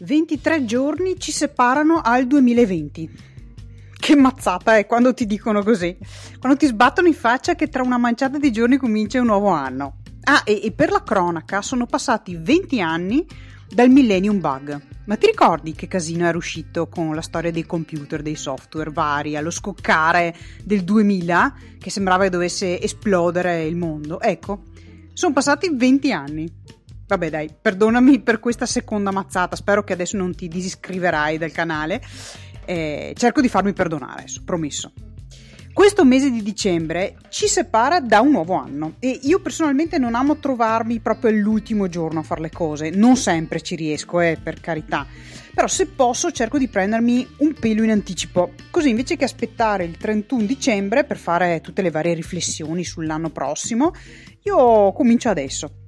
23 giorni ci separano al 2020. Che mazzata è quando ti dicono così. Quando ti sbattono in faccia che tra una manciata di giorni comincia un nuovo anno. Ah, e, e per la cronaca sono passati 20 anni dal Millennium Bug. Ma ti ricordi che casino era uscito con la storia dei computer, dei software vari, allo scoccare del 2000, che sembrava che dovesse esplodere il mondo? Ecco, sono passati 20 anni. Vabbè dai, perdonami per questa seconda mazzata, spero che adesso non ti disiscriverai dal canale. Eh, cerco di farmi perdonare, promesso. Questo mese di dicembre ci separa da un nuovo anno e io personalmente non amo trovarmi proprio all'ultimo giorno a fare le cose, non sempre ci riesco, eh, per carità, però se posso cerco di prendermi un pelo in anticipo, così invece che aspettare il 31 dicembre per fare tutte le varie riflessioni sull'anno prossimo, io comincio adesso.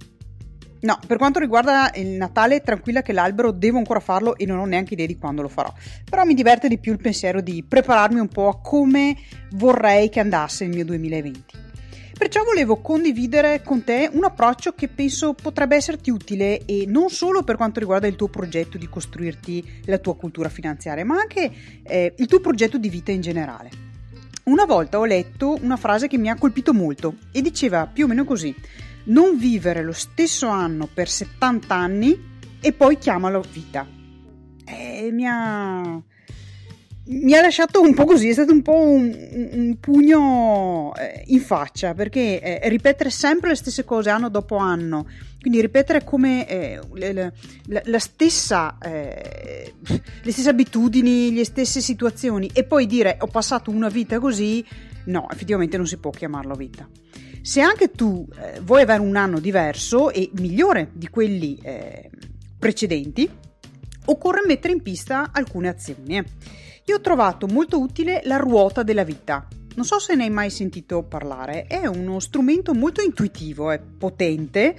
No, per quanto riguarda il Natale, tranquilla che l'albero devo ancora farlo e non ho neanche idea di quando lo farò. Però mi diverte di più il pensiero di prepararmi un po' a come vorrei che andasse il mio 2020. Perciò volevo condividere con te un approccio che penso potrebbe esserti utile e non solo per quanto riguarda il tuo progetto di costruirti la tua cultura finanziaria, ma anche eh, il tuo progetto di vita in generale. Una volta ho letto una frase che mi ha colpito molto e diceva più o meno così non vivere lo stesso anno per 70 anni e poi chiamalo vita. Eh, mi ha mi ha lasciato un po' così, è stato un po' un, un pugno eh, in faccia, perché eh, ripetere sempre le stesse cose anno dopo anno, quindi ripetere come eh, le, la, la, stessa, eh, le stesse abitudini, le stesse situazioni e poi dire ho passato una vita così, no, effettivamente non si può chiamarlo vita. Se anche tu eh, vuoi avere un anno diverso e migliore di quelli eh, precedenti, occorre mettere in pista alcune azioni. Eh. Io ho trovato molto utile la ruota della vita. Non so se ne hai mai sentito parlare, è uno strumento molto intuitivo e potente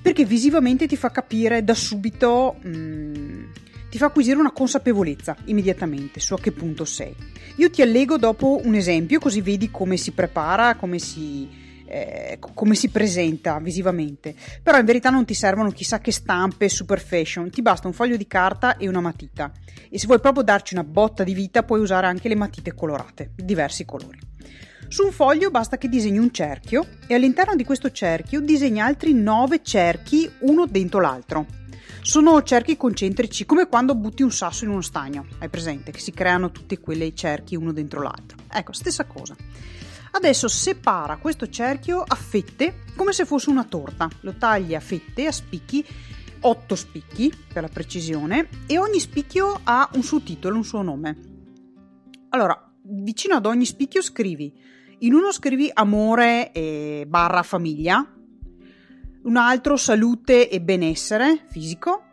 perché visivamente ti fa capire da subito, mh, mm, ti fa acquisire una consapevolezza immediatamente su a che punto sei. Io ti allego dopo un esempio così vedi come si prepara, come si, eh, come si presenta visivamente. Però in verità non ti servono chissà che stampe super fashion, ti basta un foglio di carta e una matita. E se vuoi proprio darci una botta di vita, puoi usare anche le matite colorate, diversi colori. Su un foglio basta che disegni un cerchio e all'interno di questo cerchio disegni altri 9 cerchi uno dentro l'altro. Sono cerchi concentrici, come quando butti un sasso in uno stagno, hai presente che si creano tutti quei cerchi uno dentro l'altro. Ecco, stessa cosa. Adesso separa questo cerchio a fette come se fosse una torta, lo taglia a fette, a spicchi, 8 spicchi per la precisione, e ogni spicchio ha un suo titolo, un suo nome. Allora, vicino ad ogni spicchio scrivi, in uno scrivi amore e barra famiglia, un altro salute e benessere fisico,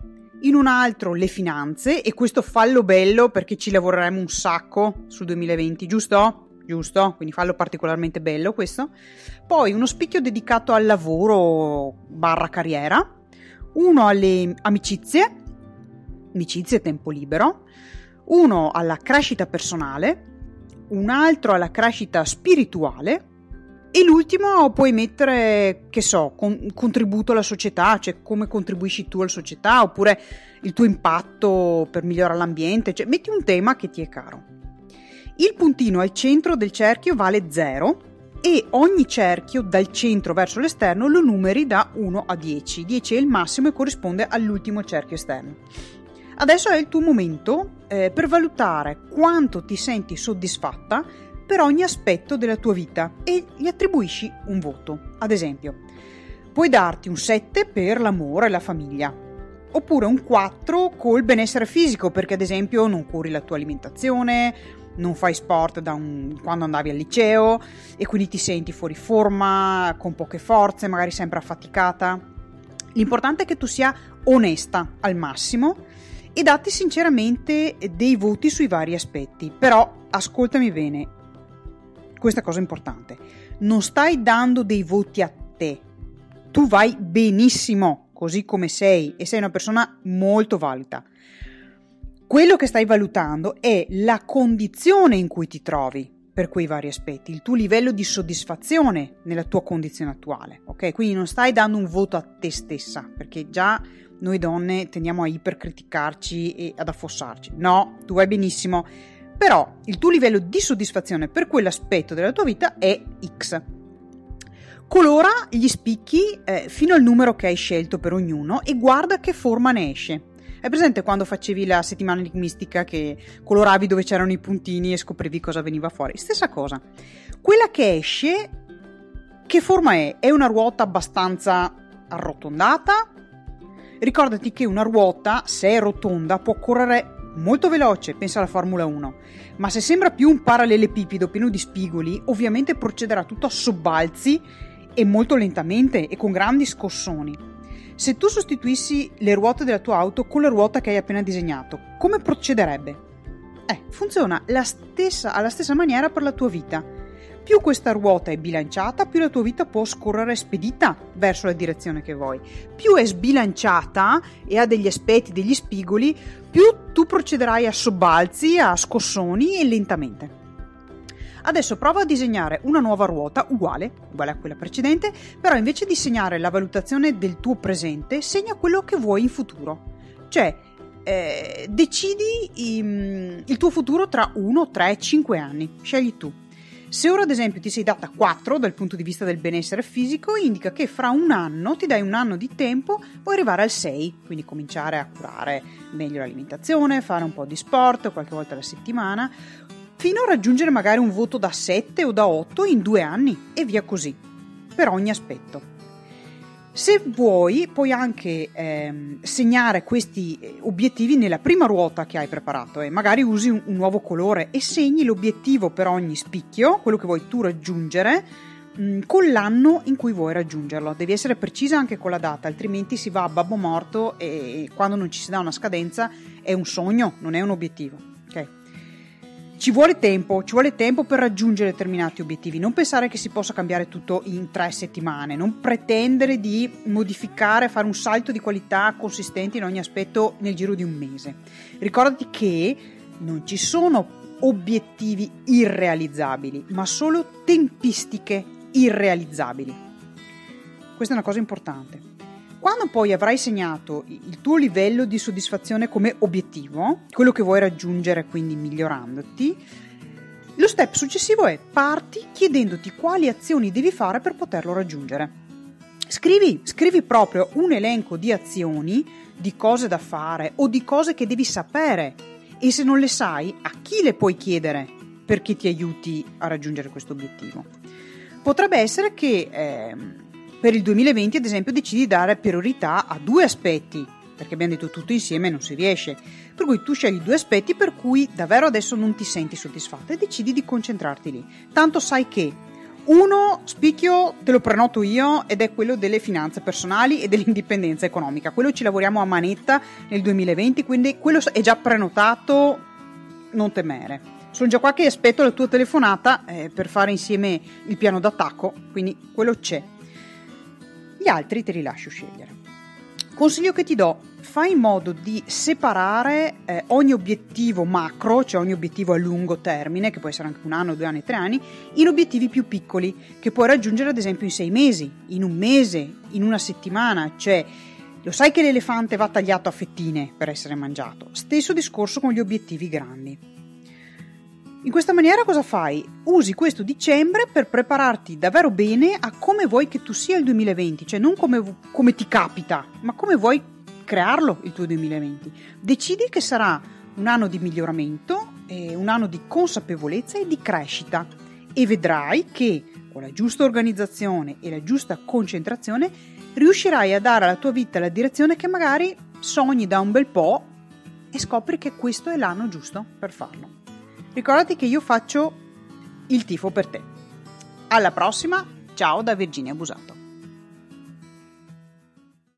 in un altro le finanze e questo fallo bello perché ci lavoreremo un sacco sul 2020, giusto? Giusto? Quindi fallo particolarmente bello questo. Poi uno spicchio dedicato al lavoro barra carriera, uno alle amicizie, amicizie tempo libero, uno alla crescita personale, un altro alla crescita spirituale e l'ultimo puoi mettere, che so, con, contributo alla società, cioè come contribuisci tu alla società, oppure il tuo impatto per migliorare l'ambiente, cioè metti un tema che ti è caro. Il puntino al centro del cerchio vale 0 e ogni cerchio dal centro verso l'esterno lo numeri da 1 a 10. 10 è il massimo e corrisponde all'ultimo cerchio esterno. Adesso è il tuo momento eh, per valutare quanto ti senti soddisfatta per ogni aspetto della tua vita e gli attribuisci un voto. Ad esempio, puoi darti un 7 per l'amore e la famiglia, oppure un 4 col benessere fisico perché ad esempio non curi la tua alimentazione, non fai sport da un, quando andavi al liceo e quindi ti senti fuori forma, con poche forze, magari sempre affaticata. L'importante è che tu sia onesta al massimo e datti sinceramente dei voti sui vari aspetti. Però ascoltami bene, questa cosa è importante. Non stai dando dei voti a te. Tu vai benissimo così come sei e sei una persona molto valida quello che stai valutando è la condizione in cui ti trovi per quei vari aspetti, il tuo livello di soddisfazione nella tua condizione attuale, ok? Quindi non stai dando un voto a te stessa, perché già noi donne tendiamo a ipercriticarci e ad affossarci. No, tu vai benissimo. Però il tuo livello di soddisfazione per quell'aspetto della tua vita è X. Colora gli spicchi eh, fino al numero che hai scelto per ognuno e guarda che forma ne esce. Hai presente quando facevi la settimana enigmistica che coloravi dove c'erano i puntini e scoprivi cosa veniva fuori? Stessa cosa. Quella che esce, che forma è? È una ruota abbastanza arrotondata? Ricordati che una ruota, se è rotonda, può correre molto veloce, pensa alla Formula 1, ma se sembra più un parallelepipedo pieno di spigoli, ovviamente procederà tutto a sobbalzi e molto lentamente e con grandi scossoni. Se tu sostituissi le ruote della tua auto con la ruota che hai appena disegnato, come procederebbe? Eh, funziona stessa, alla stessa maniera per la tua vita. Più questa ruota è bilanciata, più la tua vita può scorrere spedita verso la direzione che vuoi. Più è sbilanciata e ha degli aspetti, degli spigoli, più tu procederai a sobbalzi, a scossoni e lentamente. Adesso prova a disegnare una nuova ruota uguale, uguale a quella precedente, però invece di segnare la valutazione del tuo presente, segna quello che vuoi in futuro. Cioè, eh, decidi il, il tuo futuro tra 1, 3, 5 anni. Scegli tu. Se ora ad esempio ti sei data 4 dal punto di vista del benessere fisico, indica che fra un anno ti dai un anno di tempo, puoi arrivare al 6, quindi cominciare a curare meglio l'alimentazione, fare un po' di sport qualche volta alla settimana, fino a raggiungere magari un voto da 7 o da 8 in due anni e via così, per ogni aspetto. Se vuoi, puoi anche ehm, segnare questi eh, obiettivi nella prima ruota che hai preparato e magari usi un, un, nuovo colore e segni l'obiettivo per ogni spicchio, quello che vuoi tu raggiungere, mh, mm, con l'anno in cui vuoi raggiungerlo. Devi essere precisa anche con la data, altrimenti si va a babbo morto e quando non ci si dà una scadenza è un sogno, non è un obiettivo. Ci vuole tempo, ci vuole tempo per raggiungere determinati obiettivi. Non pensare che si possa cambiare tutto in tre settimane, non pretendere di modificare, fare un salto di qualità consistente in ogni aspetto nel giro di un mese. Ricordati che non ci sono obiettivi irrealizzabili, ma solo tempistiche irrealizzabili. Questa è una cosa importante. Quando poi avrai segnato il tuo livello di soddisfazione come obiettivo, quello che vuoi raggiungere quindi migliorandoti, lo step successivo è parti chiedendoti quali azioni devi fare per poterlo raggiungere. Scrivi, scrivi proprio un elenco di azioni, di cose da fare o di cose che devi sapere e se non le sai, a chi le puoi chiedere perché ti aiuti a raggiungere questo obiettivo. Potrebbe essere che eh, per il 2020, ad esempio, decidi di dare priorità a due aspetti, perché abbiamo detto tutto insieme non si riesce. Per cui tu scegli due aspetti per cui davvero adesso non ti senti soddisfatta e decidi di concentrarti lì. Tanto sai che uno spicchio te lo prenoto io ed è quello delle finanze personali e dell'indipendenza economica. Quello ci lavoriamo a manetta nel 2020, quindi quello è già prenotato, non temere. Sono già qua che aspetto la tua telefonata eh, per fare insieme il piano d'attacco, quindi quello c'è. Gli altri te li lascio scegliere. Consiglio che ti do, fai in modo di separare eh, ogni obiettivo macro, cioè ogni obiettivo a lungo termine, che può essere anche un anno, due anni, tre anni, in obiettivi più piccoli, che puoi raggiungere ad esempio in sei mesi, in un mese, in una settimana, cioè lo sai che l'elefante va tagliato a fettine per essere mangiato. Stesso discorso con gli obiettivi grandi. In questa maniera cosa fai? Usi questo dicembre per prepararti davvero bene a come vuoi che tu sia il 2020, cioè non come, come ti capita, ma come vuoi crearlo il tuo 2020. Decidi che sarà un anno di miglioramento, un anno di consapevolezza e di crescita e vedrai che con la giusta organizzazione e la giusta concentrazione riuscirai a dare alla tua vita la direzione che magari sogni da un bel po' e scopri che questo è l'anno giusto per farlo. Ricordati che io faccio il tifo per te. Alla prossima, ciao da Virginia Busato.